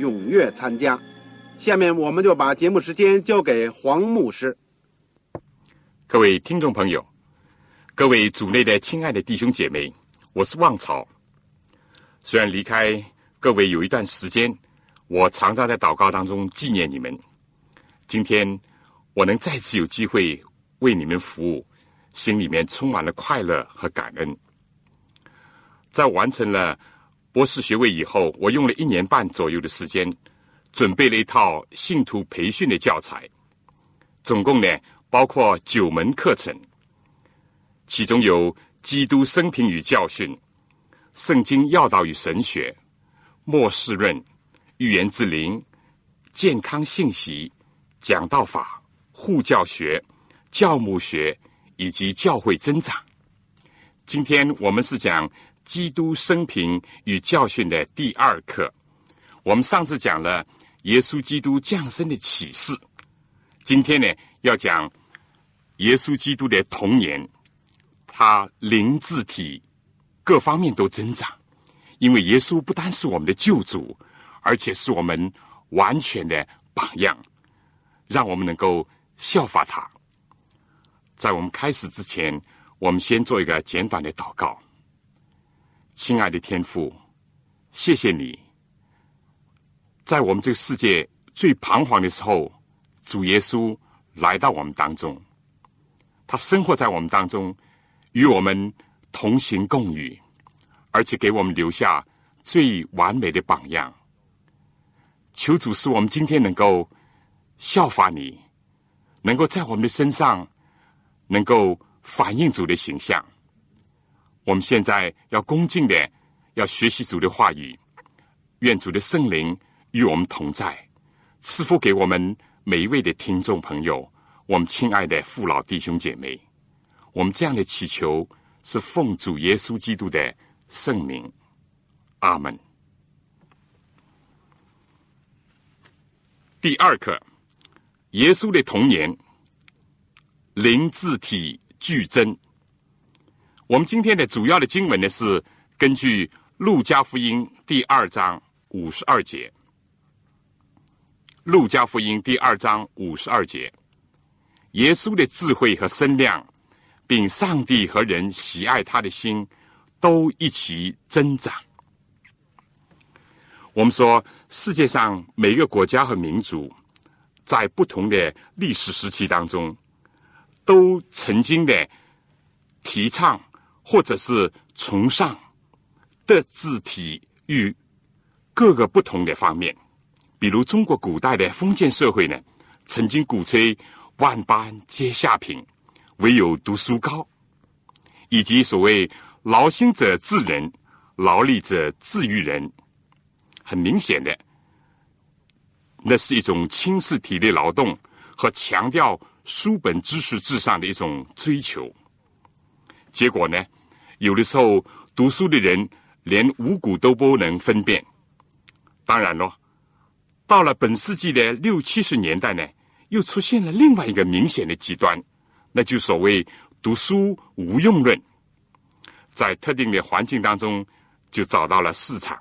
踊跃参加。下面我们就把节目时间交给黄牧师。各位听众朋友，各位组内的亲爱的弟兄姐妹，我是旺草。虽然离开各位有一段时间，我常常在祷告当中纪念你们。今天我能再次有机会为你们服务。心里面充满了快乐和感恩。在完成了博士学位以后，我用了一年半左右的时间，准备了一套信徒培训的教材，总共呢包括九门课程，其中有基督生平与教训、圣经要道与神学、末世论、预言之灵、健康信息、讲道法、护教学、教牧学。以及教会增长。今天我们是讲基督生平与教训的第二课。我们上次讲了耶稣基督降生的启示，今天呢要讲耶稣基督的童年，他灵智体各方面都增长。因为耶稣不单是我们的救主，而且是我们完全的榜样，让我们能够效法他。在我们开始之前，我们先做一个简短的祷告。亲爱的天父，谢谢你，在我们这个世界最彷徨的时候，主耶稣来到我们当中，他生活在我们当中，与我们同行共语，而且给我们留下最完美的榜样。求主使我们今天能够效法你，能够在我们的身上。能够反映主的形象。我们现在要恭敬的，要学习主的话语。愿主的圣灵与我们同在，赐福给我们每一位的听众朋友，我们亲爱的父老弟兄姐妹。我们这样的祈求是奉主耶稣基督的圣名。阿门。第二课：耶稣的童年。灵字体俱增。我们今天的主要的经文呢是根据路加福音第二章五十二节。路加福音第二章五十二节，耶稣的智慧和身量，并上帝和人喜爱他的心，都一起增长。我们说，世界上每个国家和民族，在不同的历史时期当中。都曾经的提倡或者是崇尚的字体与各个不同的方面，比如中国古代的封建社会呢，曾经鼓吹万般皆下品，唯有读书高，以及所谓劳心者治人，劳力者治于人。很明显的，那是一种轻视体力劳动和强调。书本知识至上的一种追求，结果呢，有的时候读书的人连五谷都不能分辨。当然了，到了本世纪的六七十年代呢，又出现了另外一个明显的极端，那就所谓“读书无用论”。在特定的环境当中，就找到了市场。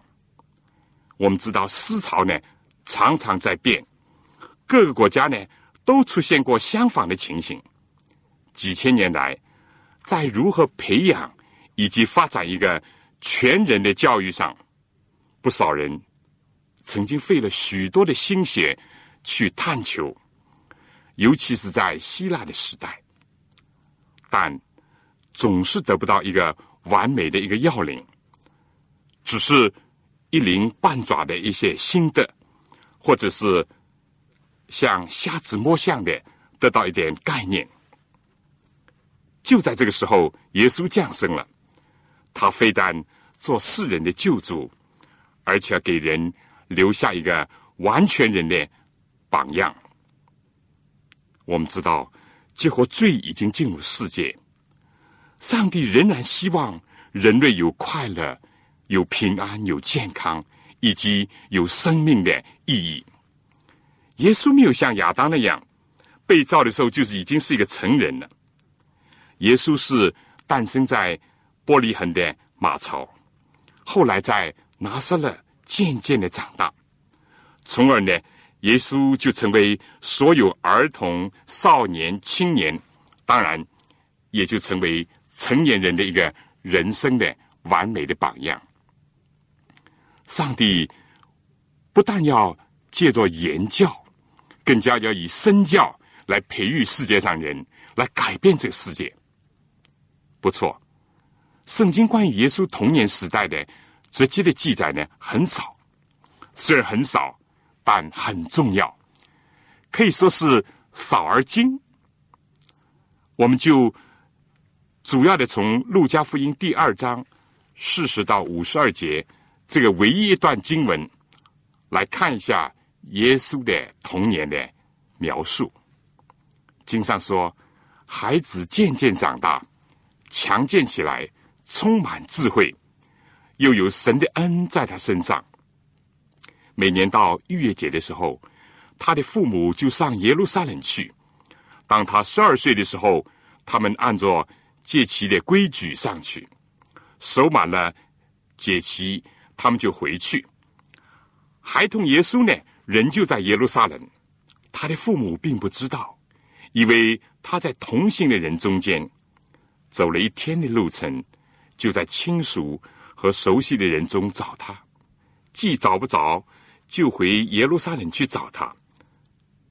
我们知道思潮呢，常常在变，各个国家呢。都出现过相反的情形。几千年来，在如何培养以及发展一个全人的教育上，不少人曾经费了许多的心血去探求，尤其是在希腊的时代，但总是得不到一个完美的一个要领，只是一鳞半爪的一些心得，或者是像瞎子摸象的得到一点概念。就在这个时候，耶稣降生了，他非但做世人的救主，而且给人留下一个完全人的榜样。我们知道，结果罪已经进入世界，上帝仍然希望人类有快乐、有平安、有健康，以及有生命的意义。耶稣没有像亚当那样被造的时候，就是已经是一个成人了。耶稣是诞生在玻璃恒的马槽，后来在拿撒勒渐渐的长大，从而呢，耶稣就成为所有儿童、少年、青年，当然也就成为成年人的一个人生的完美的榜样。上帝不但要借着言教，更加要以身教来培育世界上人，来改变这个世界。不错，圣经关于耶稣童年时代的直接的记载呢很少，虽然很少，但很重要，可以说是少而精。我们就主要的从路加福音第二章四十到五十二节这个唯一一段经文来看一下耶稣的童年的描述。经上说，孩子渐渐长大。强健起来，充满智慧，又有神的恩在他身上。每年到逾越节的时候，他的父母就上耶路撒冷去。当他十二岁的时候，他们按照节期的规矩上去，守满了节期，他们就回去。孩童耶稣呢，仍旧在耶路撒冷。他的父母并不知道，以为他在同行的人中间。走了一天的路程，就在亲属和熟悉的人中找他。既找不着，就回耶路撒冷去找他。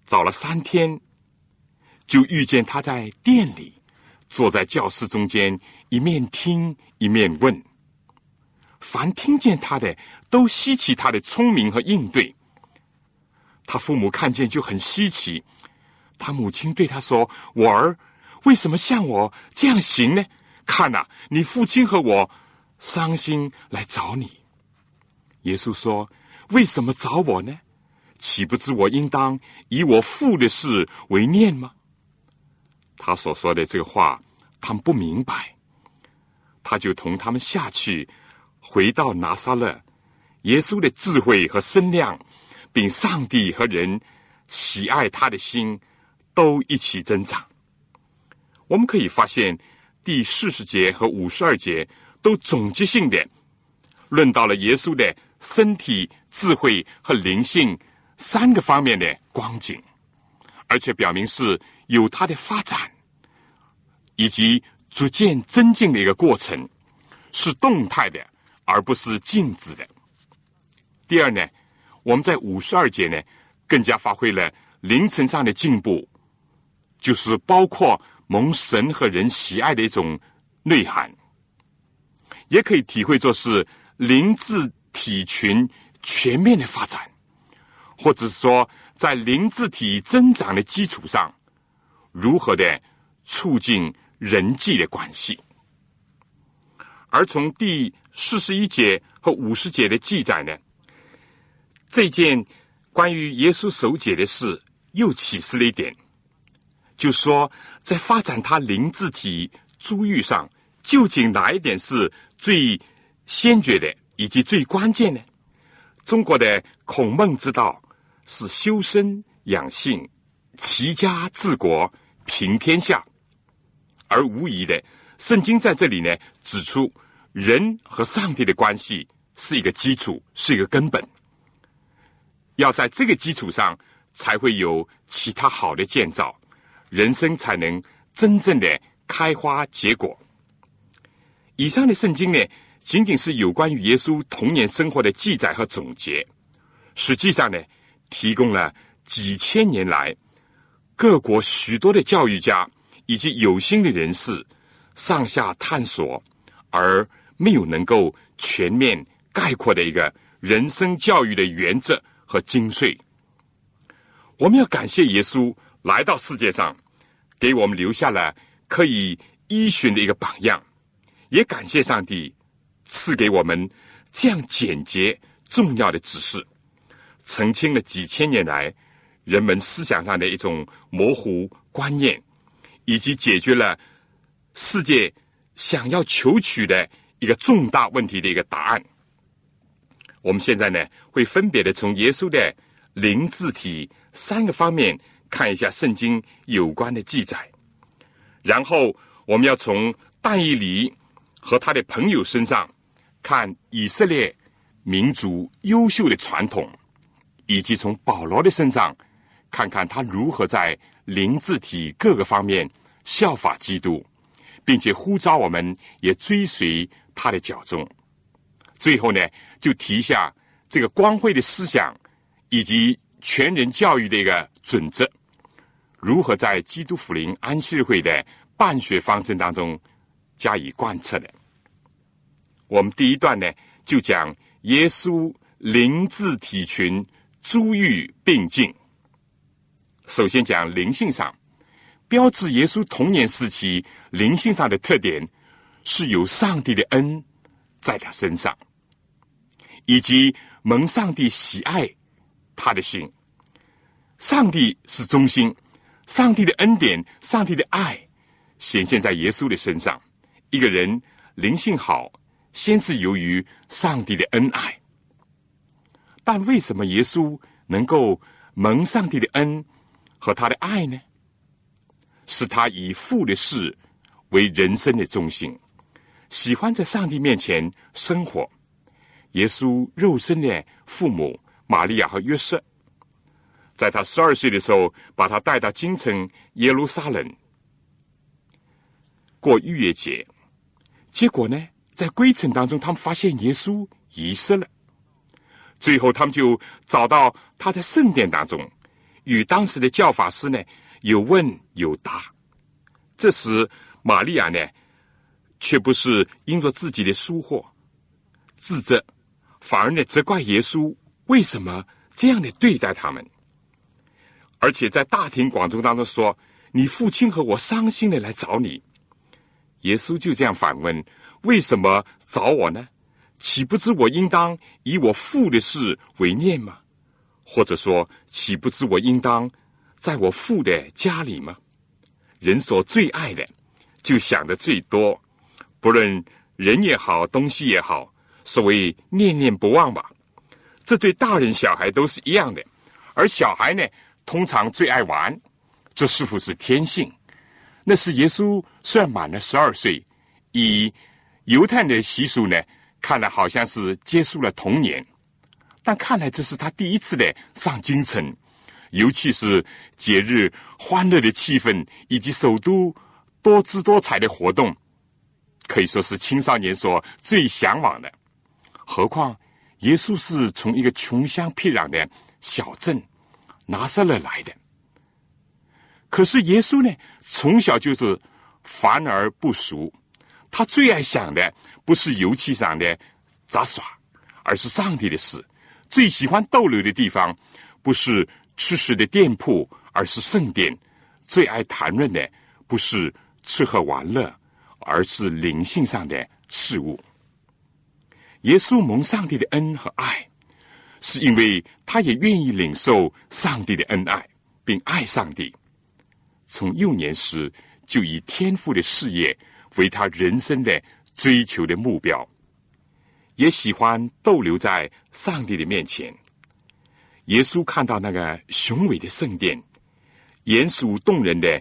找了三天，就遇见他在店里，坐在教室中间，一面听一面问。凡听见他的，都稀奇他的聪明和应对。他父母看见就很稀奇。他母亲对他说：“我儿。”为什么像我这样行呢？看呐，你父亲和我伤心来找你。耶稣说：“为什么找我呢？岂不知我应当以我父的事为念吗？”他所说的这个话，他们不明白。他就同他们下去，回到拿撒勒。耶稣的智慧和身量，并上帝和人喜爱他的心，都一起增长。我们可以发现，第四十节和五十二节都总结性的论到了耶稣的身体、智慧和灵性三个方面的光景，而且表明是有它的发展以及逐渐增进的一个过程，是动态的，而不是静止的。第二呢，我们在五十二节呢，更加发挥了灵层上的进步，就是包括。蒙神和人喜爱的一种内涵，也可以体会作是灵智体群全面的发展，或者是说在灵智体增长的基础上，如何的促进人际的关系。而从第四十一节和五十节的记载呢，这件关于耶稣守节的事又启示了一点，就说。在发展他灵智体珠玉上，究竟哪一点是最先决的，以及最关键呢？中国的孔孟之道是修身养性、齐家治国、平天下，而无疑的，圣经在这里呢指出，人和上帝的关系是一个基础，是一个根本。要在这个基础上，才会有其他好的建造。人生才能真正的开花结果。以上的圣经呢，仅仅是有关于耶稣童年生活的记载和总结，实际上呢，提供了几千年来各国许多的教育家以及有心的人士上下探索，而没有能够全面概括的一个人生教育的原则和精髓。我们要感谢耶稣来到世界上，给我们留下了可以依循的一个榜样，也感谢上帝赐给我们这样简洁重要的指示。澄清了几千年来人们思想上的一种模糊观念，以及解决了世界想要求取的一个重大问题的一个答案。我们现在呢，会分别的从耶稣的灵字体三个方面看一下圣经有关的记载，然后我们要从但以理和他的朋友身上看以色列民族优秀的传统。以及从保罗的身上看看他如何在灵字体各个方面效法基督，并且呼召我们也追随他的脚踪。最后呢，就提一下这个光辉的思想以及全人教育的一个准则，如何在基督福临安息日会的办学方针当中加以贯彻的。我们第一段呢，就讲耶稣灵智体群。珠玉并进。首先讲灵性上，标志耶稣童年时期灵性上的特点，是有上帝的恩在他身上，以及蒙上帝喜爱他的心。上帝是中心，上帝的恩典、上帝的爱显现在耶稣的身上。一个人灵性好，先是由于上帝的恩爱。但为什么耶稣能够蒙上帝的恩和他的爱呢？是他以父的事为人生的中心，喜欢在上帝面前生活。耶稣肉身的父母玛利亚和约瑟，在他十二岁的时候，把他带到京城耶路撒冷过逾越节。结果呢，在归程当中，他们发现耶稣遗失了。最后，他们就找到他在圣殿当中，与当时的教法师呢有问有答。这时，玛利亚呢，却不是因着自己的疏忽自责，反而呢责怪耶稣为什么这样的对待他们，而且在大庭广众当中说：“你父亲和我伤心的来找你。”耶稣就这样反问：“为什么找我呢？”岂不知我应当以我父的事为念吗？或者说，岂不知我应当在我父的家里吗？人所最爱的，就想的最多，不论人也好，东西也好，所谓念念不忘吧。这对大人小孩都是一样的。而小孩呢，通常最爱玩，这似乎是天性。那是耶稣虽然满了十二岁，以犹太的习俗呢。看来好像是结束了童年，但看来这是他第一次的上京城，尤其是节日欢乐的气氛以及首都多姿多彩的活动，可以说是青少年所最向往的。何况耶稣是从一个穷乡僻壤的小镇拿撒勒来的，可是耶稣呢，从小就是凡而不俗，他最爱想的。不是油漆上的杂耍，而是上帝的事。最喜欢逗留的地方，不是吃食的店铺，而是圣殿。最爱谈论的，不是吃喝玩乐，而是灵性上的事物。耶稣蒙上帝的恩和爱，是因为他也愿意领受上帝的恩爱，并爱上帝。从幼年时就以天赋的事业为他人生的。追求的目标，也喜欢逗留在上帝的面前。耶稣看到那个雄伟的圣殿、严肃动人的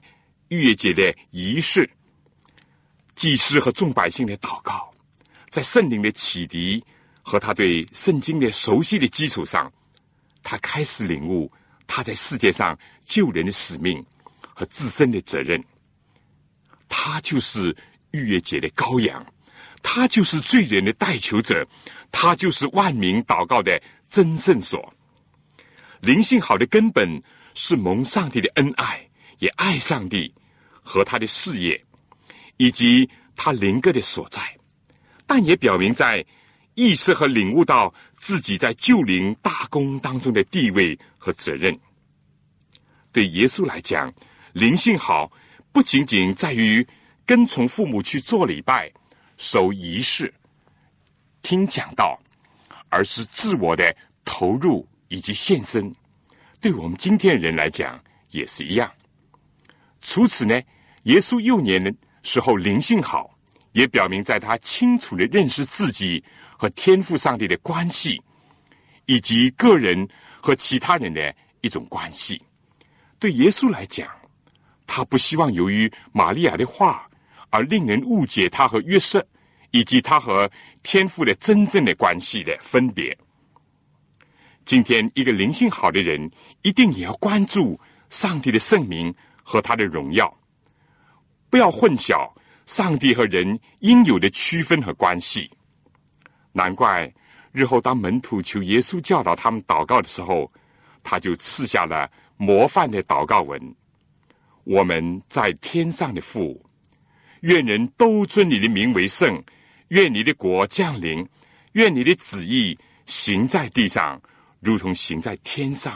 逾越节的仪式、祭司和众百姓的祷告，在圣灵的启迪和他对圣经的熟悉的基础上，他开始领悟他在世界上救人的使命和自身的责任。他就是逾越节的羔羊。他就是罪人的代求者，他就是万民祷告的真圣所。灵性好的根本是蒙上帝的恩爱，也爱上帝和他的事业，以及他灵格的所在。但也表明在意识和领悟到自己在救灵大功当中的地位和责任。对耶稣来讲，灵性好不仅仅在于跟从父母去做礼拜、守仪式、听讲道，而是自我的投入以及献身。对我们今天人来讲也是一样。除此呢，耶稣幼年的时候灵性好。也表明，在他清楚的认识自己和天赋上帝的关系，以及个人和其他人的一种关系。对耶稣来讲，他不希望由于玛利亚的话而令人误解他和约瑟，以及他和天赋的真正的关系的分别。今天，一个灵性好的人，一定也要关注上帝的圣名和他的荣耀，不要混淆。上帝和人应有的区分和关系，难怪日后当门徒求耶稣教导他们祷告的时候，他就赐下了模范的祷告文：“我们在天上的父，愿人都尊你的名为圣，愿你的国降临，愿你的旨意行在地上，如同行在天上。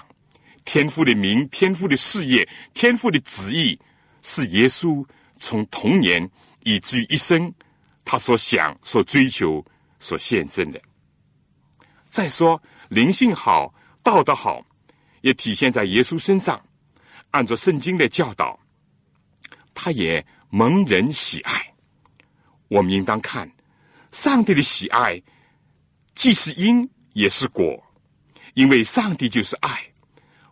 天父的名，天父的事业，天父的旨意，是耶稣从童年。”以至于一生，他所想、所追求、所献身的。再说灵性好、道德好，也体现在耶稣身上。按照圣经的教导，他也蒙人喜爱。我们应当看上帝的喜爱，既是因也是果，因为上帝就是爱。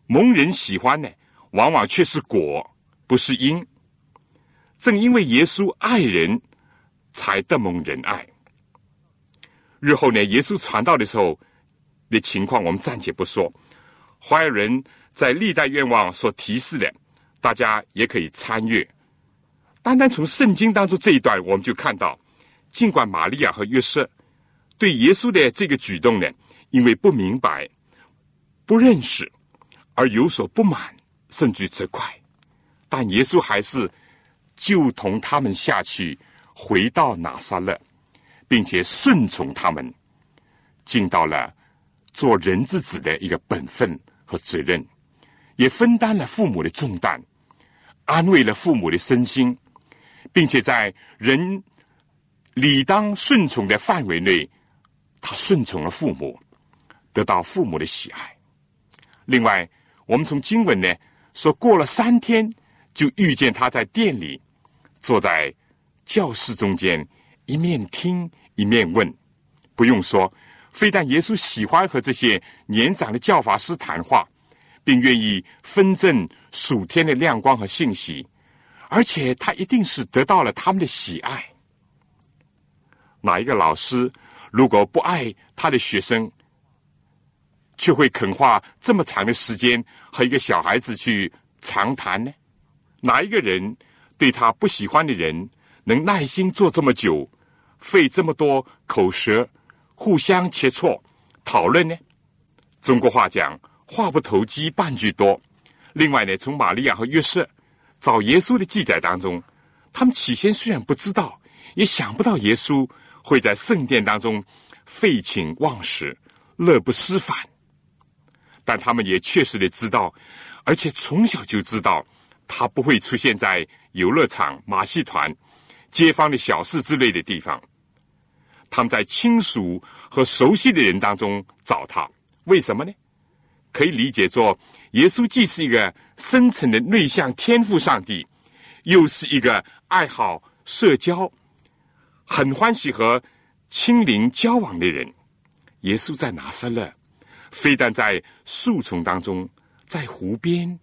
蒙人喜欢呢，往往却是果，不是因。正因为耶稣爱人，才得蒙人爱。日后呢，耶稣传道的时候的情况，我们暂且不说。华人在历代愿望所提示的，大家也可以参阅。单单从圣经当中这一段，我们就看到，尽管玛利亚和约瑟对耶稣的这个举动呢，因为不明白、不认识而有所不满，甚至责怪，但耶稣还是。就同他们下去，回到拿撒勒，并且顺从他们，尽到了做人之子的一个本分和责任，也分担了父母的重担，安慰了父母的身心，并且在人理当顺从的范围内，他顺从了父母，得到父母的喜爱。另外，我们从经文呢说，过了三天，就遇见他在店里。坐在教室中间，一面听一面问。不用说，非但耶稣喜欢和这些年长的教法师谈话，并愿意分赠属天的亮光和信息，而且他一定是得到了他们的喜爱。哪一个老师如果不爱他的学生，却会肯花这么长的时间和一个小孩子去长谈呢？哪一个人？对他不喜欢的人，能耐心做这么久，费这么多口舌，互相切磋讨论呢？中国话讲“话不投机半句多”。另外呢，从玛利亚和约瑟找耶稣的记载当中，他们起先虽然不知道，也想不到耶稣会在圣殿当中废寝忘食、乐不思返，但他们也确实的知道，而且从小就知道他不会出现在。游乐场、马戏团、街坊的小事之类的地方，他们在亲属和熟悉的人当中找他，为什么呢？可以理解作，耶稣既是一个深沉的内向天赋上帝，又是一个爱好社交、很欢喜和亲邻交往的人。耶稣在拿撒勒，非但在树丛当中，在湖边，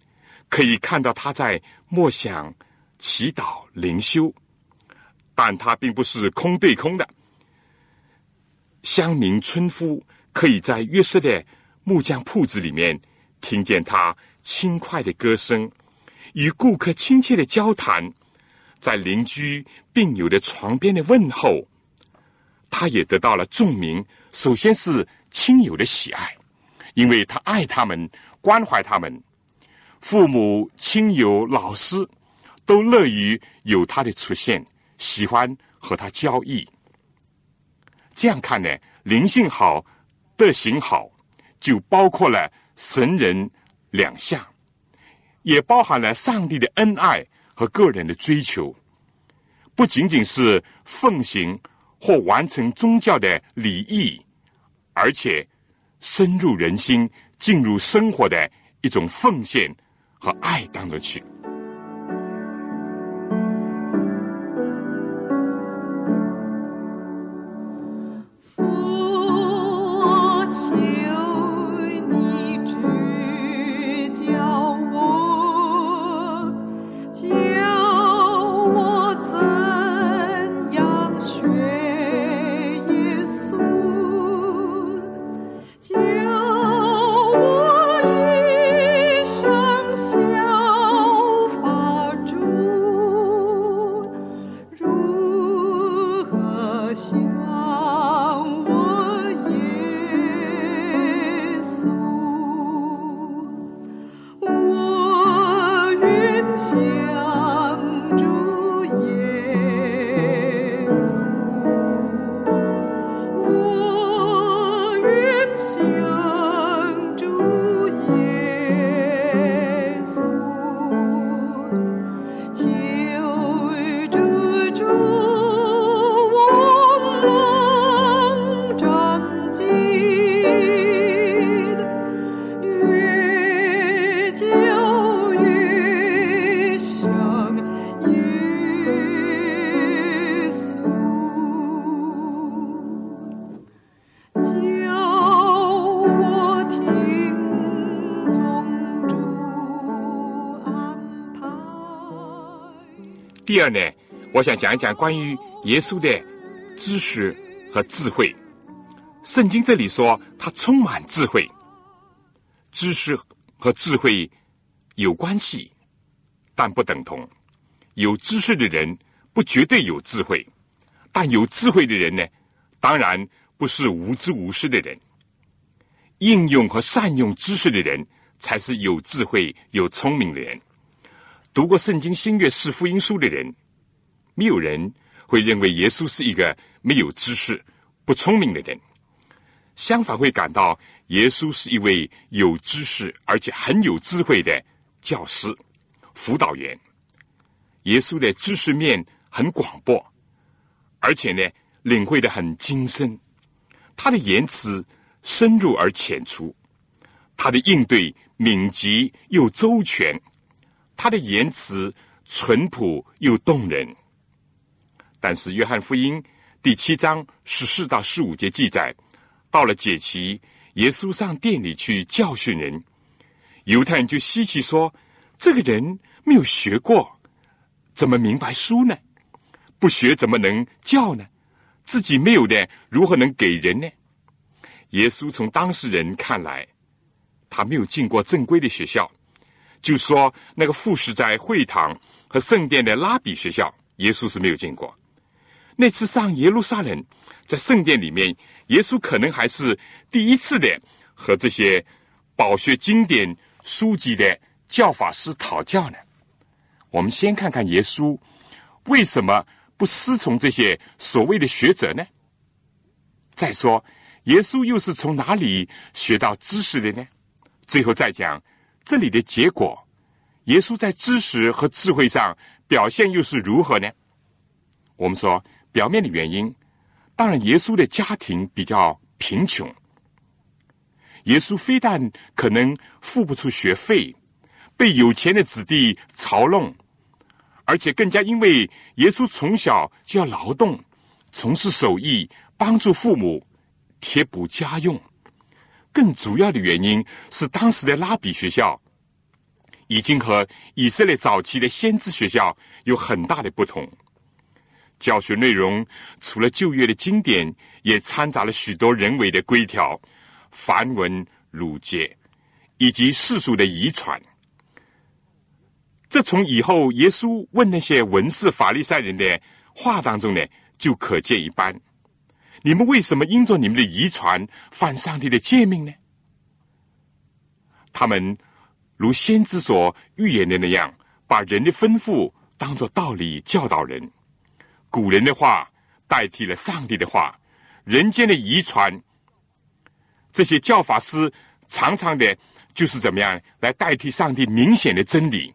可以看到他在默想。祈祷灵修，但他并不是空对空的。乡民村夫可以在约瑟的木匠铺子里面听见他轻快的歌声，与顾客亲切的交谈，在邻居病友的床边的问候，他也得到了众民首先是亲友的喜爱，因为他爱他们，关怀他们，父母亲友老师都乐于有他的出现，喜欢和他交易。这样看呢，灵性好，德行好，就包括了神人两项，也包含了上帝的恩爱和个人的追求，不仅仅是奉行或完成宗教的礼仪，而且深入人心、进入生活的一种奉献和爱当中去。第二呢，我想讲一讲关于耶稣的知识和智慧。圣经这里说他充满智慧，知识和智慧有关系，但不等同。有知识的人不绝对有智慧，但有智慧的人呢，当然不是无知无识的人。应用和善用知识的人，才是有智慧、有聪明的人。读过圣经新约四福音书的人，没有人会认为耶稣是一个没有知识、不聪明的人。相反，会感到耶稣是一位有知识而且很有智慧的教师、辅导员。耶稣的知识面很广博，而且呢，领会的很精深。他的言辞深入而浅出，他的应对敏捷又周全。他的言辞淳朴又动人，但是《约翰福音》第七章十四到十五节记载，到了解期，耶稣上殿里去教训人，犹太人就稀奇说：“这个人没有学过，怎么明白书呢？不学怎么能教呢？自己没有的，如何能给人呢？”耶稣从当事人看来，他没有进过正规的学校。就说那个富士在会堂和圣殿的拉比学校，耶稣是没有见过。那次上耶路撒冷，在圣殿里面，耶稣可能还是第一次的和这些饱学经典书籍的教法师讨教呢。我们先看看耶稣为什么不师从这些所谓的学者呢？再说，耶稣又是从哪里学到知识的呢？最后再讲。这里的结果，耶稣在知识和智慧上表现又是如何呢？我们说表面的原因，当然耶稣的家庭比较贫穷，耶稣非但可能付不出学费，被有钱的子弟嘲弄，而且更加因为耶稣从小就要劳动，从事手艺，帮助父母贴补家用。更主要的原因是，当时的拉比学校已经和以色列早期的先知学校有很大的不同。教学内容除了旧约的经典，也掺杂了许多人为的规条、繁文缛节以及世俗的遗传。这从以后耶稣问那些文士法利赛人的话当中呢，就可见一斑。你们为什么因着你们的遗传犯上帝的诫命呢？他们如先知所预言的那样，把人的吩咐当作道理教导人。古人的话代替了上帝的话，人间的遗传，这些教法师常常的，就是怎么样来代替上帝明显的真理，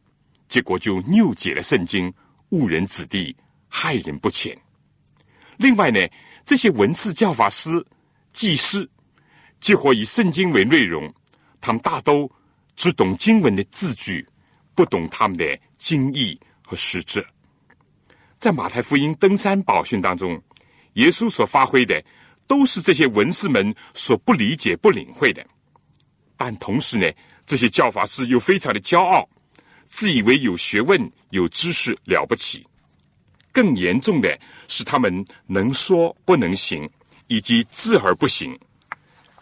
结果就拗解了圣经，误人子弟，害人不浅。另外呢，这些文士、教法师、祭司，结果以圣经为内容，他们大都只懂经文的字句，不懂他们的经义和实质。在马太福音登山宝训当中，耶稣所发挥的都是这些文士们所不理解、不领会的。但同时呢，这些教法师又非常的骄傲，自以为有学问、有知识了不起。更严重的是，他们能说不能行，以及知而不行。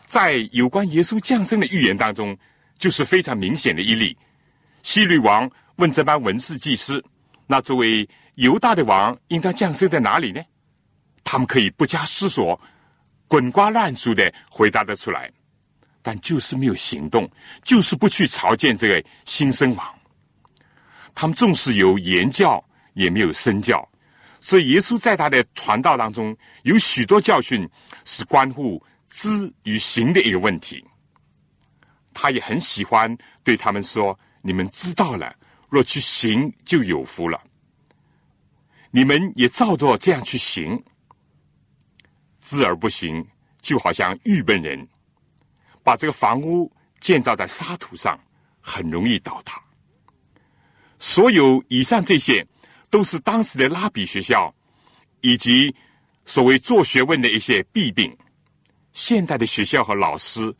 在有关耶稣降生的预言当中，就是非常明显的一例。希律王问这班文士祭司：“那作为犹大的王，应当降生在哪里呢？”他们可以不加思索、滚瓜烂熟的回答得出来。但就是没有行动，就是不去朝见这个新生王。他们纵使有言教，也没有身教。所以，耶稣在他的传道当中有许多教训，是关乎知与行的一个问题。他也很喜欢对他们说：“你们知道了，若去行，就有福了。你们也照着这样去行，知而不行，就好像日本人。”把这个房屋建造在沙土上，很容易倒塌。所有以上这些，都是当时的拉比学校以及所谓做学问的一些弊病。现代的学校和老师，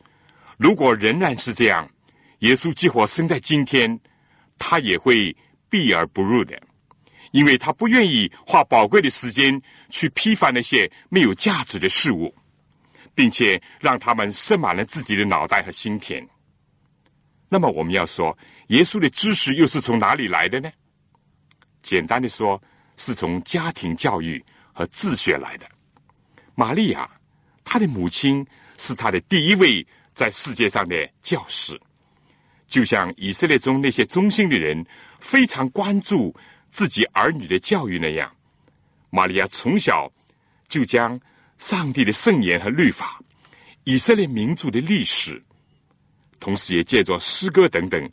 如果仍然是这样，耶稣几乎生在今天，他也会避而不入的，因为他不愿意花宝贵的时间去批判那些没有价值的事物。并且让他们塞满了自己的脑袋和心田。那么，我们要说，耶稣的知识又是从哪里来的呢？简单的说，是从家庭教育和自学来的。玛利亚，她的母亲是她的第一位在世界上的教师，就像以色列中那些忠心的人非常关注自己儿女的教育那样，玛利亚从小就将。上帝的圣言和律法，以色列民族的历史，同时也借着诗歌等等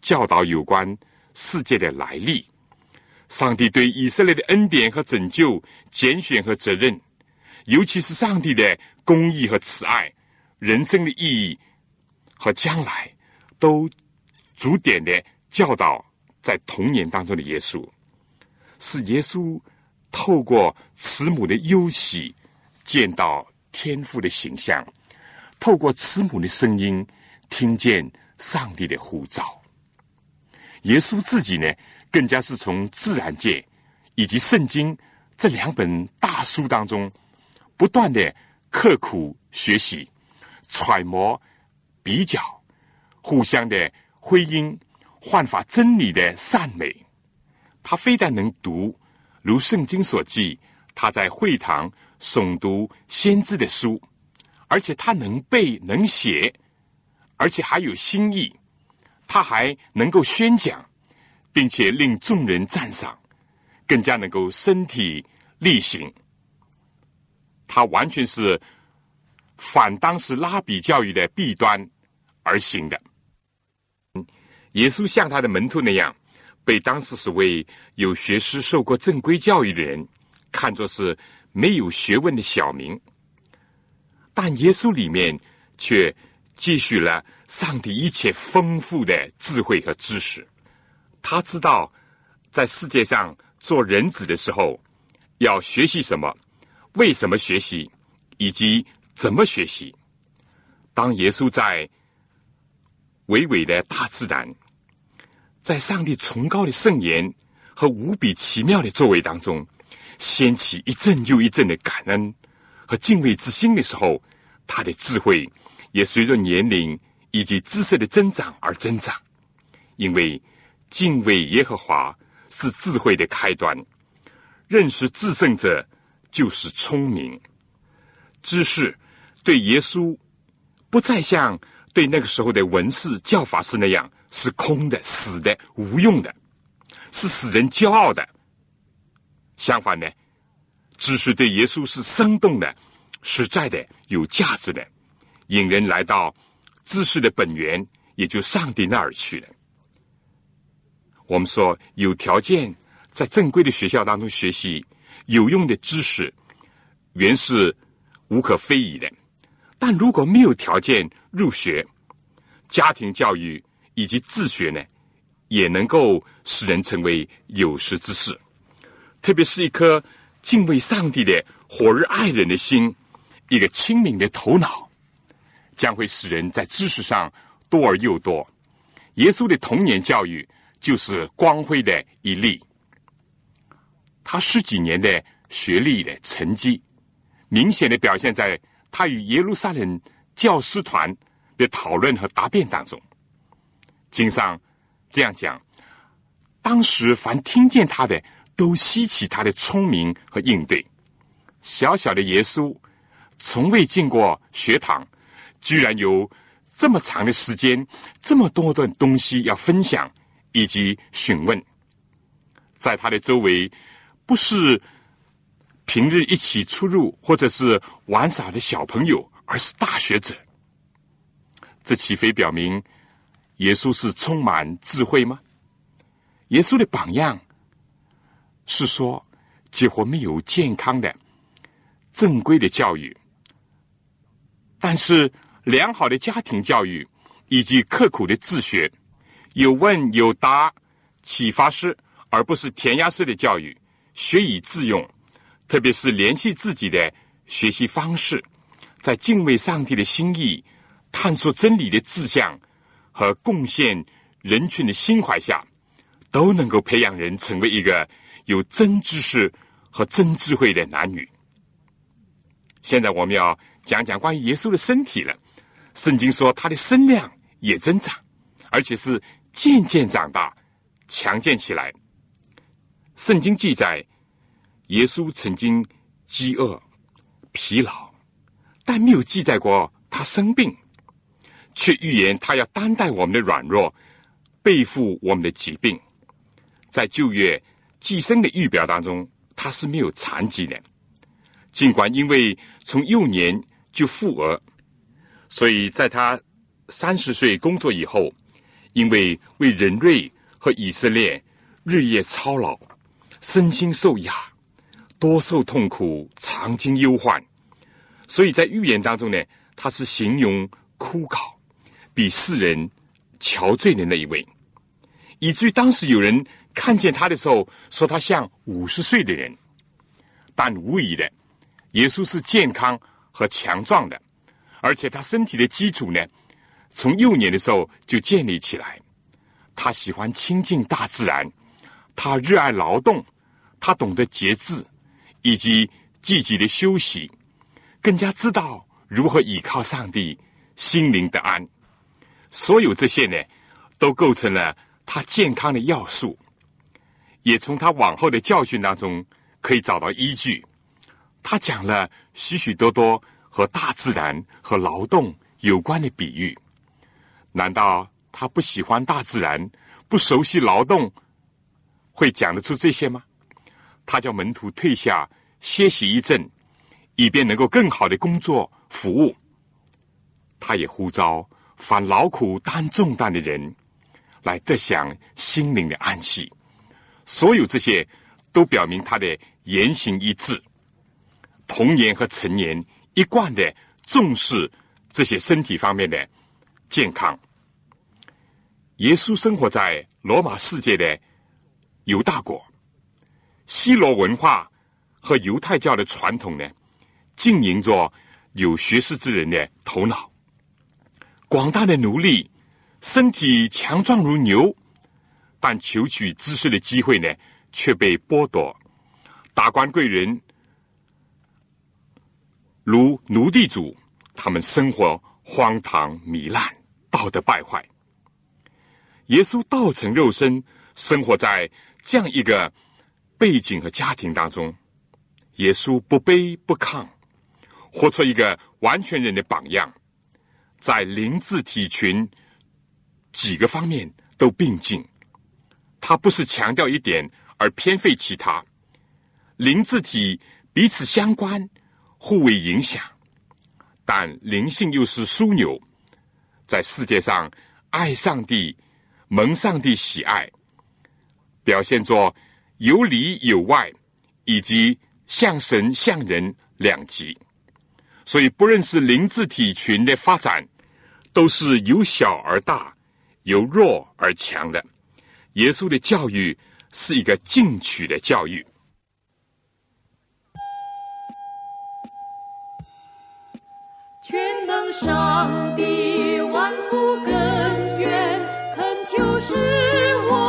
教导有关世界的来历，上帝对以色列的恩典和拯救、拣选和责任，尤其是上帝的公义和慈爱、人生的意义和将来，都逐点的教导在童年当中的耶稣，是耶稣透过慈母的忧喜。见到天父的形象，透过慈母的声音，听见上帝的呼召。耶稣自己呢，更加是从自然界以及圣经这两本大书当中，不断的刻苦学习、揣摩、比较、互相的辉音、焕发真理的善美。他非但能读，如圣经所记，他在会堂。诵读先知的书，而且他能背能写，而且还有心意，他还能够宣讲，并且令众人赞赏，更加能够身体力行。他完全是反当时拉比教育的弊端而行的。耶稣像他的门徒那样，被当时所谓有学识、受过正规教育的人看作是。没有学问的小民，但耶稣里面却积蓄了上帝一切丰富的智慧和知识。他知道在世界上做人子的时候要学习什么，为什么学习，以及怎么学习。当耶稣在伟伟的大自然，在上帝崇高的圣言和无比奇妙的作为当中。掀起一阵又一阵的感恩和敬畏之心的时候，他的智慧也随着年龄以及知识的增长而增长。因为敬畏耶和华是智慧的开端，认识至圣者就是聪明。知识对耶稣不再像对那个时候的文士、教法师那样是空的、死的、无用的，是使人骄傲的。相反呢，知识对耶稣是生动的、实在的、有价值的，引人来到知识的本源，也就上帝那儿去了。我们说，有条件在正规的学校当中学习有用的知识，原是无可非议的。但如果没有条件入学，家庭教育以及自学呢，也能够使人成为有识之士。特别是一颗敬畏上帝的火热爱人的心，一个清明的头脑，将会使人在知识上多而又多。耶稣的童年教育。就是光辉的一例。他十几年的学历的成绩，明显的表现在他与耶路撒冷教师团的讨论和答辩当中。经上这样讲：当时凡听见他的，都稀奇他的聪明和应对。小小的耶稣，从未进过学堂，居然有这么长的时间，这么多的东西要分享。以及询问，在他的周围，不是平日一起出入或者是玩耍的小朋友，而是大学者。这岂非表明耶稣是充满智慧吗？耶稣的榜样是说，几乎没有健康的正规的教育，但是良好的家庭教育以及刻苦的自学。有问有答，启发式，而不是填鸭式的教育，学以致用，特别是联系自己的学习方式，在敬畏上帝的心意、探索真理的志向和贡献人群的心怀下，都能够培养人成为一个有真知识和真智慧的男女。现在我们要讲讲关于耶稣的身体了。圣经说他的身量也增长，而且是。渐渐长大，强健起来。圣经记载，耶稣曾经饥饿、疲劳，但没有记载过他生病，却预言他要担待我们的软弱，背负我们的疾病。在旧约寄生的预表当中，他是没有残疾的。尽管因为从幼年就负额，所以在他三十岁工作以后。因为为人类和以色列日夜操劳，身心受压，多受痛苦，常经忧患，所以在预言当中呢，他是形容枯槁，比世人憔悴的那一位，以至于当时有人看见他的时候，说他像五十岁的人。但无疑的，耶稣是健康和强壮的，而且他身体的基础呢？从幼年的时候就建立起来，他喜欢亲近大自然，他热爱劳动，他懂得节制以及积极的休息，更加知道如何依靠上帝，心灵的安。所有这些呢，都构成了他健康的要素，也从他往后的教训当中可以找到依据。他讲了许许多多和大自然和劳动有关的比喻。难道他不喜欢大自然，不熟悉劳动，会讲得出这些吗？他叫门徒退下歇息一阵，以便能够更好的工作服务。他也呼召凡劳苦担重担的人来得享心灵的安息。所有这些都表明他的言行一致，童年和成年一贯的重视这些身体方面的。健康。耶稣生活在罗马世界的犹大国，希罗文化和犹太教的传统呢，经营着有学识之人的头脑。广大的奴隶身体强壮如牛，但求取知识的机会呢，却被剥夺。达官贵人如奴隶主，他们生活荒唐糜烂。道德败坏，耶稣道成肉身，生活在这样一个背景和家庭当中。耶稣不卑不亢，活出一个完全人的榜样。在灵智体群几个方面都并进，他不是强调一点而偏废其他，灵智体彼此相关，互为影响，但灵性又是枢纽，在世界上爱上帝、蒙上帝喜爱，表现作有里有外，以及向神向人两极。所以，不论是灵智体群的发展，都是由小而大，由弱而强的。耶稣的教育是一个进取的教育。全能上帝，万福根源，就是我。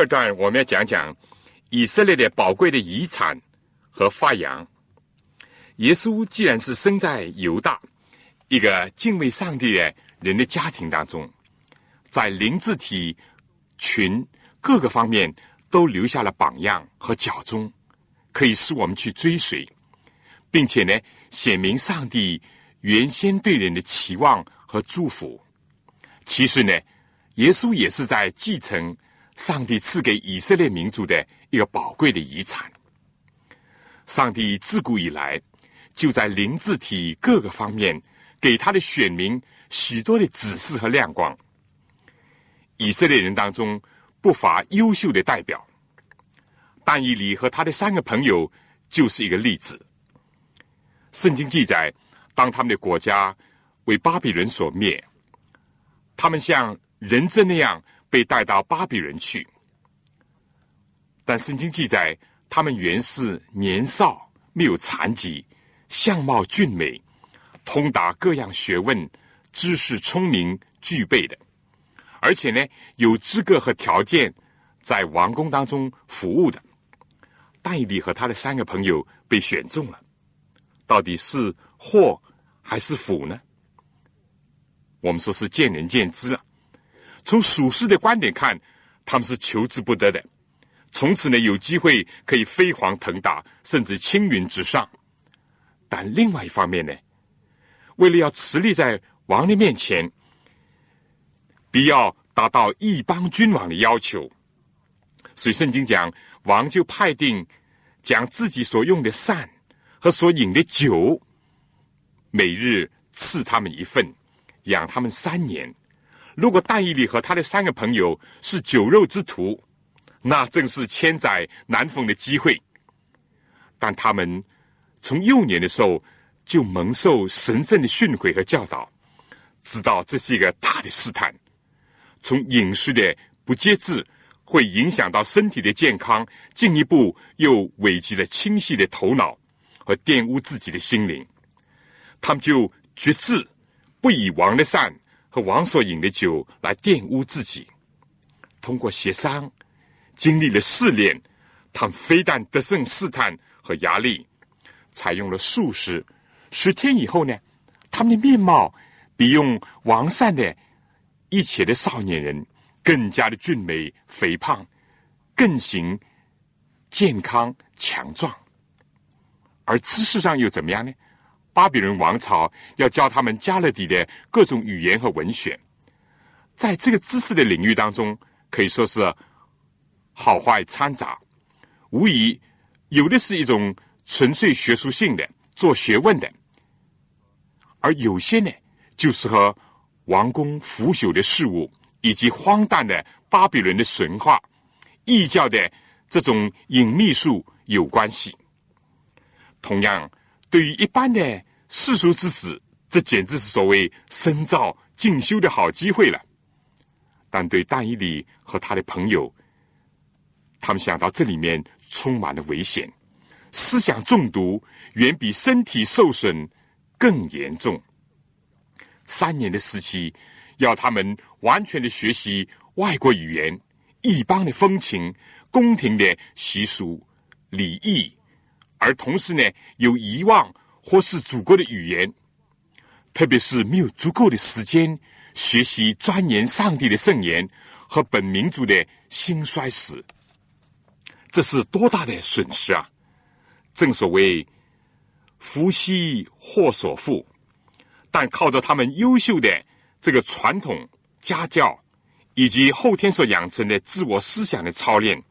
二段我们要讲讲以色列的宝贵的遗产和发扬。耶稣既然是生在犹大一个敬畏上帝的人的家庭当中，在灵智体群各个方面都留下了榜样和脚踪，可以使我们去追随，并且呢，显明上帝原先对人的期望和祝福。其实呢，耶稣也是在继承上帝赐给以色列民族的一个宝贵的遗产。上帝自古以来就在灵智体各个方面给他的选民许多的指示和亮光。以色列人当中不乏优秀的代表，但以理和他的三个朋友就是一个例子。圣经记载，当他们的国家为巴比伦所灭，他们像人质那样被带到巴比伦去。但圣经记载，他们原是年少，没有残疾，相貌俊美，通达各样学问，知识聪明具备的，而且呢，有资格和条件在王宫当中服务的。但以理和他的三个朋友被选中了，到底是祸还是福呢？我们说是见仁见智了。从属世的观点看，他们是求之不得的。从此呢，有机会可以飞黄腾达，甚至青云直上。但另外一方面呢，为了要持立在王的面前，必要达到一邦君王的要求，所以圣经讲，王就派定将自己所用的膳和所饮的酒，每日赐他们一份，养他们三年。如果但以理和他的三个朋友是酒肉之徒，那正是千载难逢的机会。但他们从幼年的时候就蒙受神圣的训诲和教导，知道这是一个大的试探。从饮食的不节制，会影响到身体的健康，进一步又危及了清晰的头脑和玷污自己的心灵。他们就决志，不以王的善和王所饮的酒来玷污自己。通过协商，经历了试炼，他们非但得胜试探和压力，采用了素食。十天以后呢，他们的面貌比用王膳的一切的少年人更加的俊美肥胖，更形健康强壮。而知识上又怎么样呢？巴比伦王朝要教他们加勒底的各种语言和文学，在这个知识的领域当中，可以说是好坏掺杂，无疑有的是一种纯粹学术性的做学问的，而有些呢，就是和王宫腐朽的事物以及荒诞的巴比伦的神话、异教的这种隐秘术有关系。同样，对于一般的世俗之子，这简直是所谓深造进修的好机会了。但对但以理和他的朋友，他们想到这里面充满了危险，思想中毒远比身体受损更严重。三年的时期，要他们完全的学习外国语言、异邦的风情、宫廷的习俗、礼仪，而同时呢，有遗忘或是祖国的语言，特别是没有足够的时间学习钻研上帝的圣言和本民族的兴衰史。这是多大的损失啊！正所谓“福兮祸所伏”，但靠着他们优秀的这个传统家教，以及后天所养成的自我思想的操练，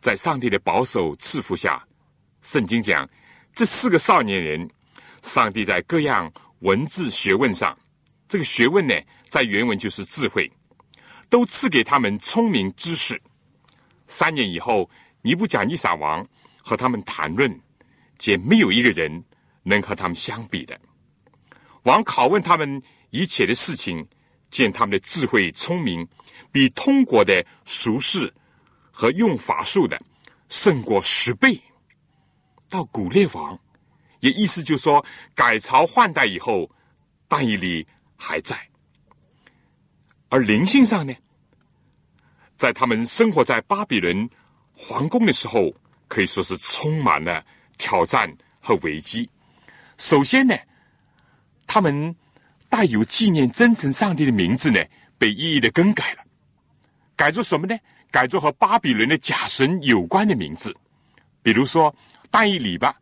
在上帝的保守赐福下，圣经讲这四个少年人，上帝在各样文字学问上，这个学问呢，在原文就是智慧，都赐给他们聪明知识。三年以后。尼布甲尼撒王和他们谈论，见没有一个人能和他们相比的。王拷问他们一切的事情，见他们的智慧聪明，比通国的俗士和用法术的胜过十倍。到古列王，也意思就说改朝换代以后，但以理还在。而灵性上呢，在他们生活在巴比伦。皇宫的时候可以说是充满了挑战和危机。首先呢，他们带有纪念真神上帝的名字呢，被一一的更改了，改做什么呢？改做和巴比伦的假神有关的名字，比如说但以理吧，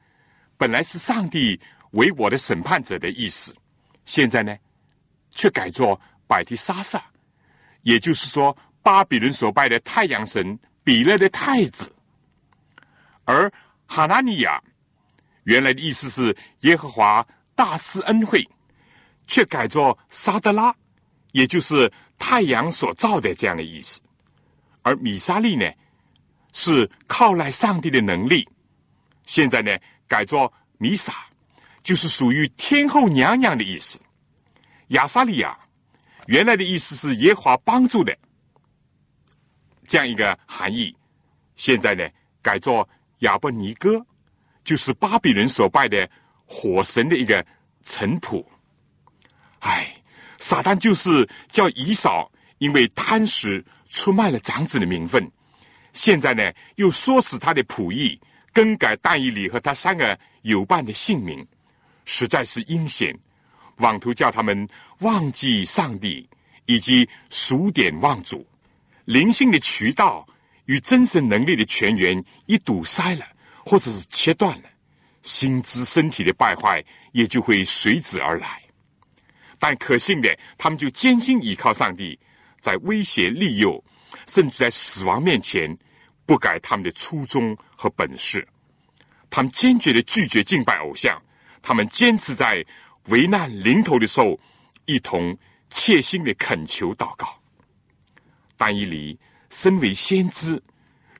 本来是上帝为我的审判者的意思，现在呢，却改做百提沙撒，也就是说巴比伦所拜的太阳神。比勒的太子，而哈纳尼亚原来的意思是耶和华大施恩惠，却改作沙德拉，也就是太阳所造的这样的意思。而米沙利呢，是靠赖上帝的能力，现在呢改作弥撒，就是属于天后娘娘的意思。亚沙利亚原来的意思是耶和华帮助的。这样一个含义，现在呢改作亚伯尼哥，就是巴比伦所拜的火神的一个臣仆。唉，撒旦就是叫以扫，因为贪食出卖了长子的名分，现在呢又唆使他的仆役更改但以理和他三个友伴的姓名，实在是阴险，妄图叫他们忘记上帝以及数典忘祖。灵性的渠道与真神能力的泉源一堵塞了，或者是切断了，心智身体的败坏也就会随之而来。但可信的，他们就坚信依靠上帝，在威胁利诱，甚至在死亡面前，不改他们的初衷和本事。他们坚决的拒绝敬拜偶像，他们坚持在危难临头的时候，一同切心的恳求祷告。但以理身为先知，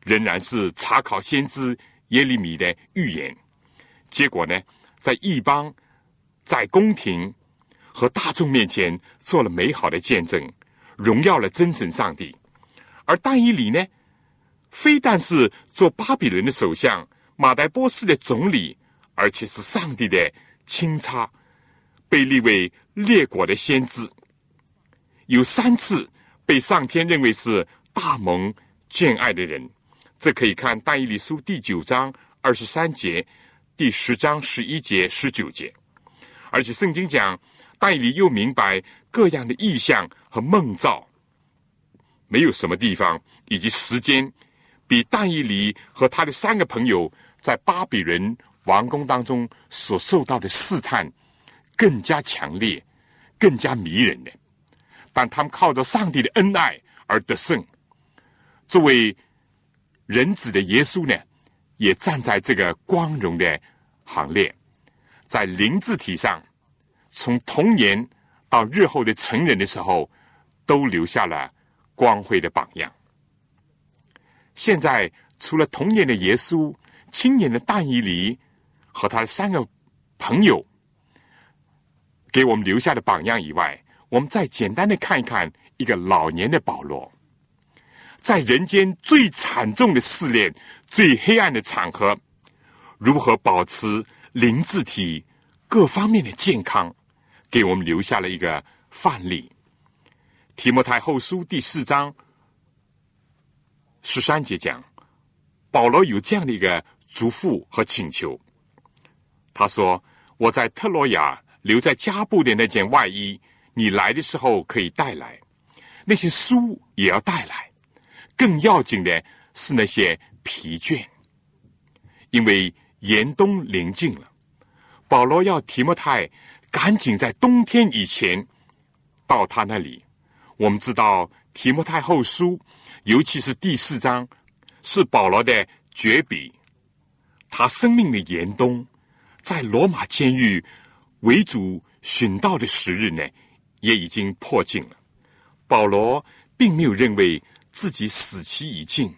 仍然是查考先知耶利米的预言。结果呢，在异邦、在宫廷和大众面前做了美好的见证，荣耀了真神上帝。而但以理呢，非但是做巴比伦的首相、马代波斯的总理，而且是上帝的钦差，被立为列国的先知，有三次。被上天认为是大蒙眷爱的人，这可以看《但以理书》第九章二十三节、第十章十一节、十九节。而且圣经讲，但以理又明白各样的意象和梦兆，没有什么地方以及时间，比但以理和他的三个朋友在巴比伦王宫当中所受到的试探更加强烈、更加迷人的。但他们靠着上帝的恩爱而得胜。作为人子的耶稣呢，也站在这个光荣的行列，在灵字体上，从童年到日后的成人的时候，都留下了光辉的榜样。现在除了童年的耶稣、青年的但以里和他的三个朋友给我们留下的榜样以外，我们再简单的看一看一个老年的保罗，在人间最惨重的试炼、最黑暗的场合，如何保持灵智体各方面的健康，给我们留下了一个范例。提摩太后书第四章。十三节讲，保罗有这样的一个嘱咐和请求。他说：“我在特洛亚留在加布的那件外衣，你来的时候可以带来；那些书也要带来。更要紧的是那些疲倦，因为严冬临近了。保罗要提摩太赶紧在冬天以前到他那里。我们知道提摩太后书。”尤其是第四章，是保罗的绝笔。他生命的严冬，在罗马监狱为主殉道的时日呢，也已经迫近了。保罗并没有认为自己死期已尽，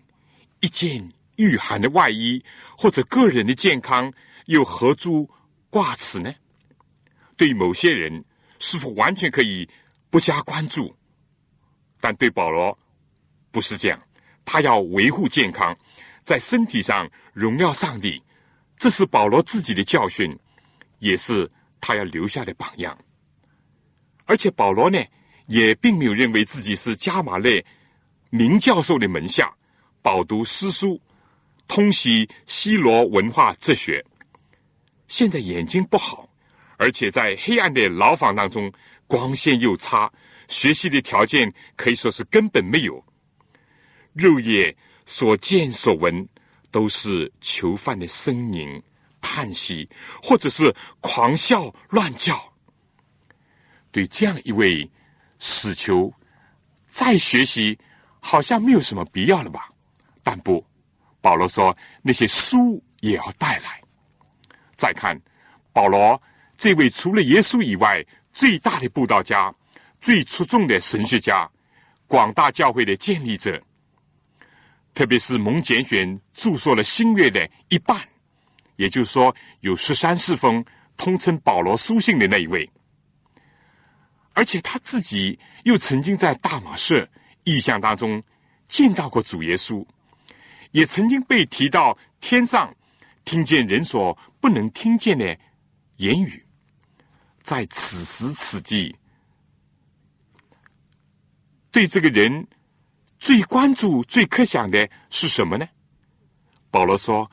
一件御寒的外衣或者个人的健康又何足挂齿呢？对某些人，是否完全可以不加关注？但对保罗。不是这样，他要维护健康，在身体上荣耀上帝，这是保罗自己的教训，也是他要留下的榜样。而且保罗呢，也并没有认为自己是加马列名教授的门下，饱读诗书，通习西罗文化哲学。现在眼睛不好，而且在黑暗的牢房当中，光线又差，学习的条件可以说是根本没有。肉眼所见所闻，都是囚犯的呻吟、叹息，或者是狂笑乱叫。对这样一位死囚，再学习好像没有什么必要了吧？但不，保罗说那些书也要带来。再看保罗这位除了耶稣以外最大的布道家、最出众的神学家、广大教会的建立者。特别是蒙拣选著作了新约的一半，也就是说有十三四封，通称保罗书信的那一位，而且他自己又曾经在大马士意象当中见到过主耶稣，也曾经被提到天上听见人所不能听见的言语，在此时此地，对这个人。最关注、最可想的是什么呢？保罗说：“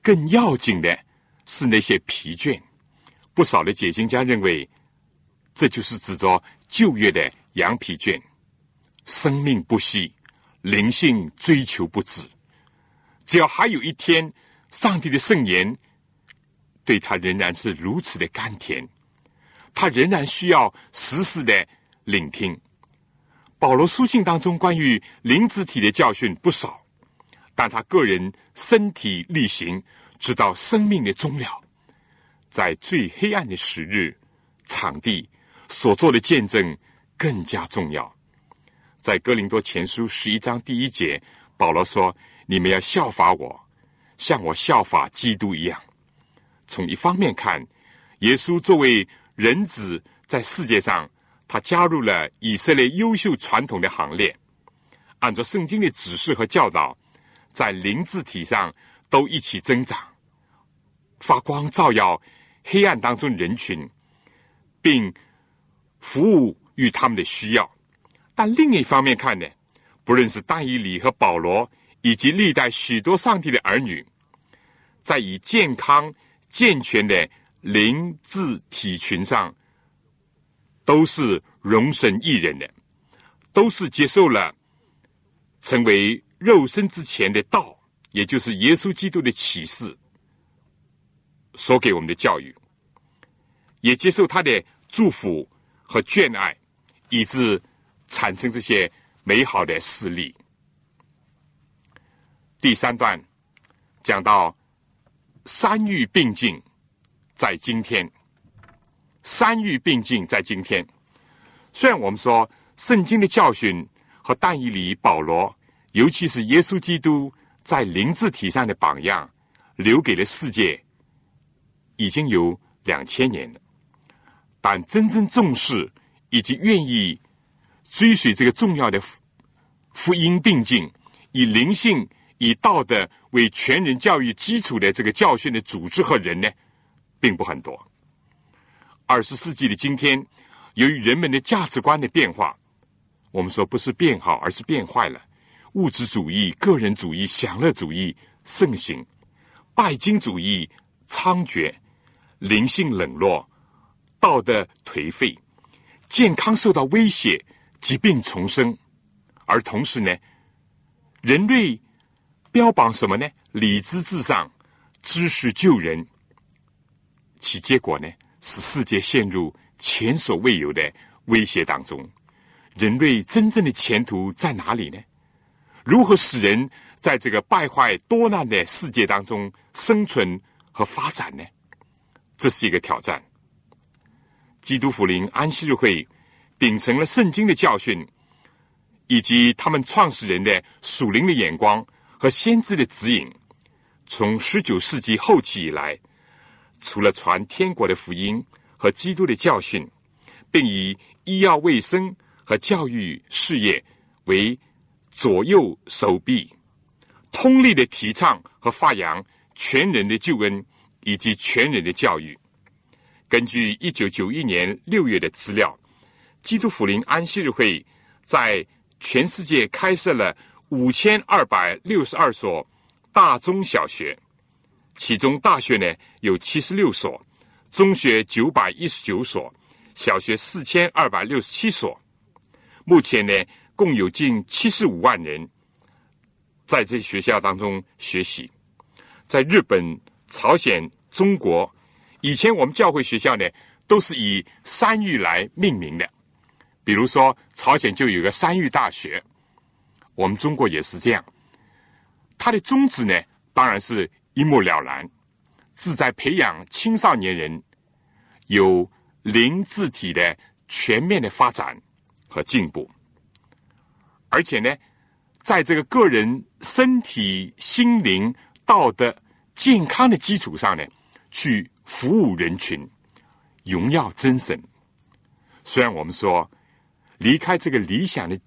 更要紧的是那些疲倦。”不少的解经家认为，这就是指着旧约的羊皮卷，生命不息，灵性追求不止。只要还有一天，上帝的圣言对他仍然是如此的甘甜，他仍然需要时时的聆听。保罗书信当中关于灵子体的教训不少，但他个人身体力行，直到生命的终了，在最黑暗的时日、场地所做的见证更加重要。在哥林多前书十一章第一节，保罗说：“你们要效法我，像我效法基督一样。”从一方面看，耶稣作为人子在世界上。他加入了以色列优秀传统的行列，按照圣经的指示和教导，在灵字体上都一起增长，发光照耀黑暗当中人群，并服务于他们的需要。但另一方面看呢，不论是但以理和保罗，以及历代许多上帝的儿女，在以健康健全的灵字体群上。都是容身一人的，都是接受了成为肉身之前的道，也就是耶稣基督的启示所给我们的教育，也接受他的祝福和眷爱，以致产生这些美好的事例。第三段讲到三育并进，在今天，三育并进在今天。虽然我们说圣经的教训和但以理、保罗，尤其是耶稣基督在灵字体上的榜样，留给了世界已经有两千年了，但真正重视以及愿意追随这个重要的福福音并进，以灵性、以道德为全人教育基础的这个教训的组织和人呢，并不很多。二十世纪的今天。由于人们的价值观的变化，我们说不是变好，而是变坏了。物质主义、个人主义、享乐主义盛行，拜金主义猖獗，灵性冷落，道德颓废，健康受到威胁，疾病重生。而同时呢，人类标榜什么呢？理智至上，知识救人。其结果呢，使世界陷入。前所未有的威胁当中，人类真正的前途在哪里呢？如何使人在这个败坏多难的世界当中生存和发展呢？这是一个挑战。基督福临安息日会秉承了圣经的教训，以及他们创始人的属灵的眼光和先知的指引，从十九世纪后期以来，除了传天国的福音。和基督的教训，并以医药卫生和教育事业为左右手臂，通力的提倡和发扬全人的救恩以及全人的教育。根据一九九一年六月的资料，基督福临安息日会在全世界开设了五千二百六十二所大中小学，其中大学呢有七十六所。中学九百一十九所，小学四千二百六十七所。目前呢，共有近七十五万人在这学校当中学习。在日本、朝鲜、中国，以前我们教会学校呢都是以山育来命名的。比如说，朝鲜就有个山育大学，我们中国也是这样。它的宗旨呢，当然是一目了然。志在培养青少年人有灵智体的全面的发展和进步，而且呢，在这个个人身体、心灵、道德健康的基础上呢，去服务人群，荣耀真神。虽然我们说离开这个理想的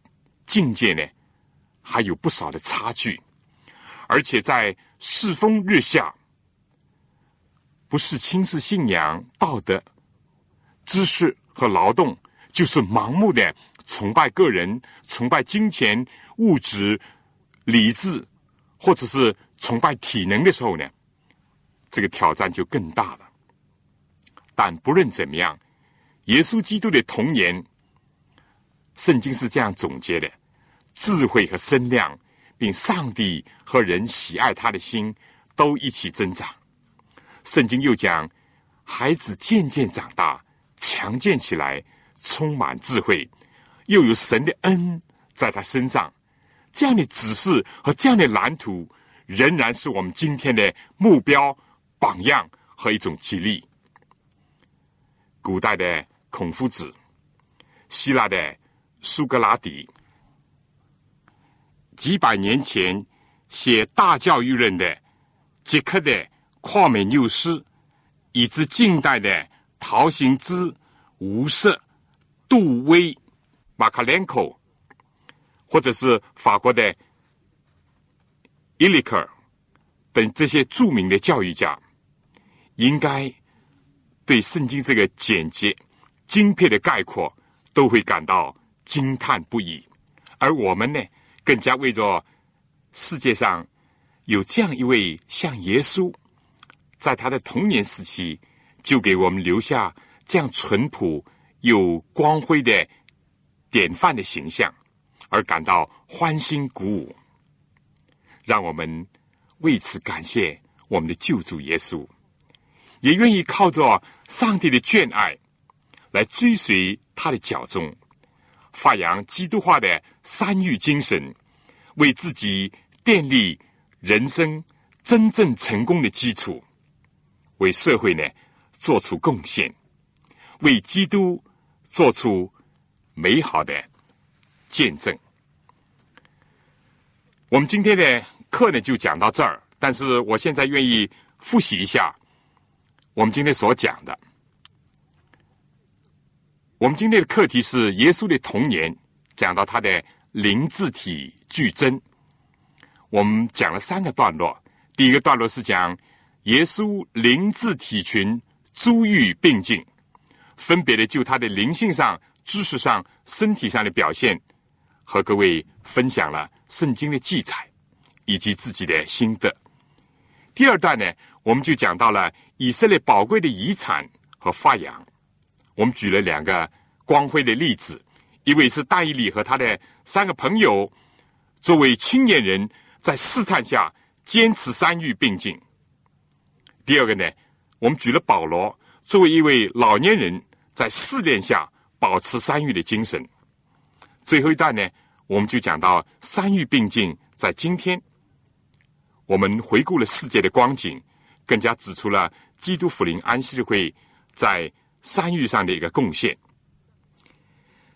境界呢，还有不少的差距，而且在世风日下。不是轻视信仰、道德、知识和劳动，就是盲目的崇拜个人、崇拜金钱、物质、理智，或者是崇拜体能的时候呢，这个挑战就更大了。但不论怎么样，耶稣基督的童年，圣经是这样总结的：智慧和身量，并上帝和人喜爱他的心，都一起增长。圣经又讲，孩子渐渐长大，强健起来，充满智慧，又有神的恩在他身上。这样的指示和这样的蓝图，仍然是我们今天的目标、榜样和一种激励。古代的孔夫子，希腊的苏格拉底，几百年前写《大教育论》的捷克的。夸美纽斯，以至近代的陶行知、吴瑟、杜威、马卡连科，或者是法国的伊里克等这些著名的教育家，应该对圣经这个简洁、精辟的概括都会感到惊叹不已。而我们呢，更加为着世界上有这样一位像耶稣。在他的童年时期，就给我们留下这样淳朴又光辉的典范的形象，而感到欢欣鼓舞。让我们为此感谢我们的救主耶稣，也愿意靠着上帝的眷爱，来追随他的脚踪，发扬基督化的三育精神，为自己奠立人生真正成功的基础，为社会呢做出贡献，为基督做出美好的见证。我们今天的课呢就讲到这儿，但是我现在愿意复习一下我们今天所讲的。我们今天的课题是耶稣的童年，讲到他的灵智体俱增。我们讲了三个段落，第一个段落是讲耶稣灵智体群珠玉并进，分别的就他的灵性上、知识上、身体上的表现，和各位分享了圣经的记载以及自己的心得。第二段呢，我们就讲到了以色列宝贵的遗产和发扬。我们举了两个光辉的例子，一位是大义利和他的三个朋友，作为青年人在试探下坚持三育并进。第二个呢，我们举了保罗作为一位老年人在试炼下保持三育的精神。最后一段呢，我们就讲到三育并进，在今天，我们回顾了世界的光景，更加指出了基督福临安息会在。山域上的一个贡献。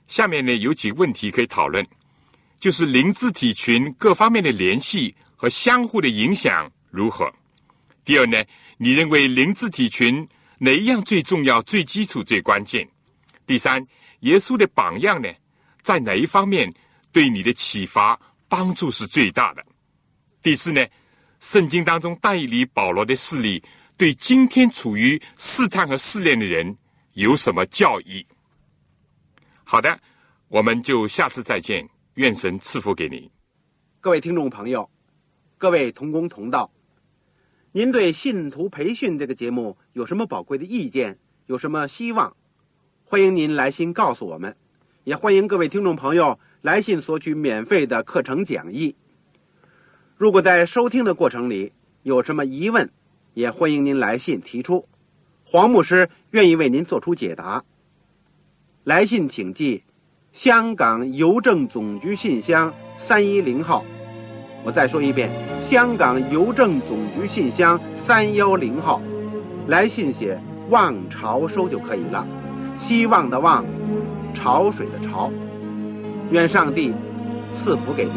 下面呢有几个问题可以讨论，就是灵智体群各方面的联系和相互的影响如何？第二呢，你认为灵智体群哪一样最重要、最基础、最关键？第三，耶稣的榜样呢，在哪一方面对你的启发帮助是最大的？第四呢，圣经当中代理保罗的事例，对今天处于试探和试炼的人。有什么教义？好的，我们就下次再见。愿神赐福给您，各位听众朋友，各位同工同道，您对信徒培训这个节目有什么宝贵的意见？有什么希望？欢迎您来信告诉我们，也欢迎各位听众朋友来信索取免费的课程讲义。如果在收听的过程里有什么疑问，也欢迎您来信提出。黄牧师愿意为您做出解答。来信请寄香港邮政总局信箱三一零号。我再说一遍香港邮政总局信箱三幺零号。来信写望潮收就可以了希望的望潮水的潮愿上帝赐福给您。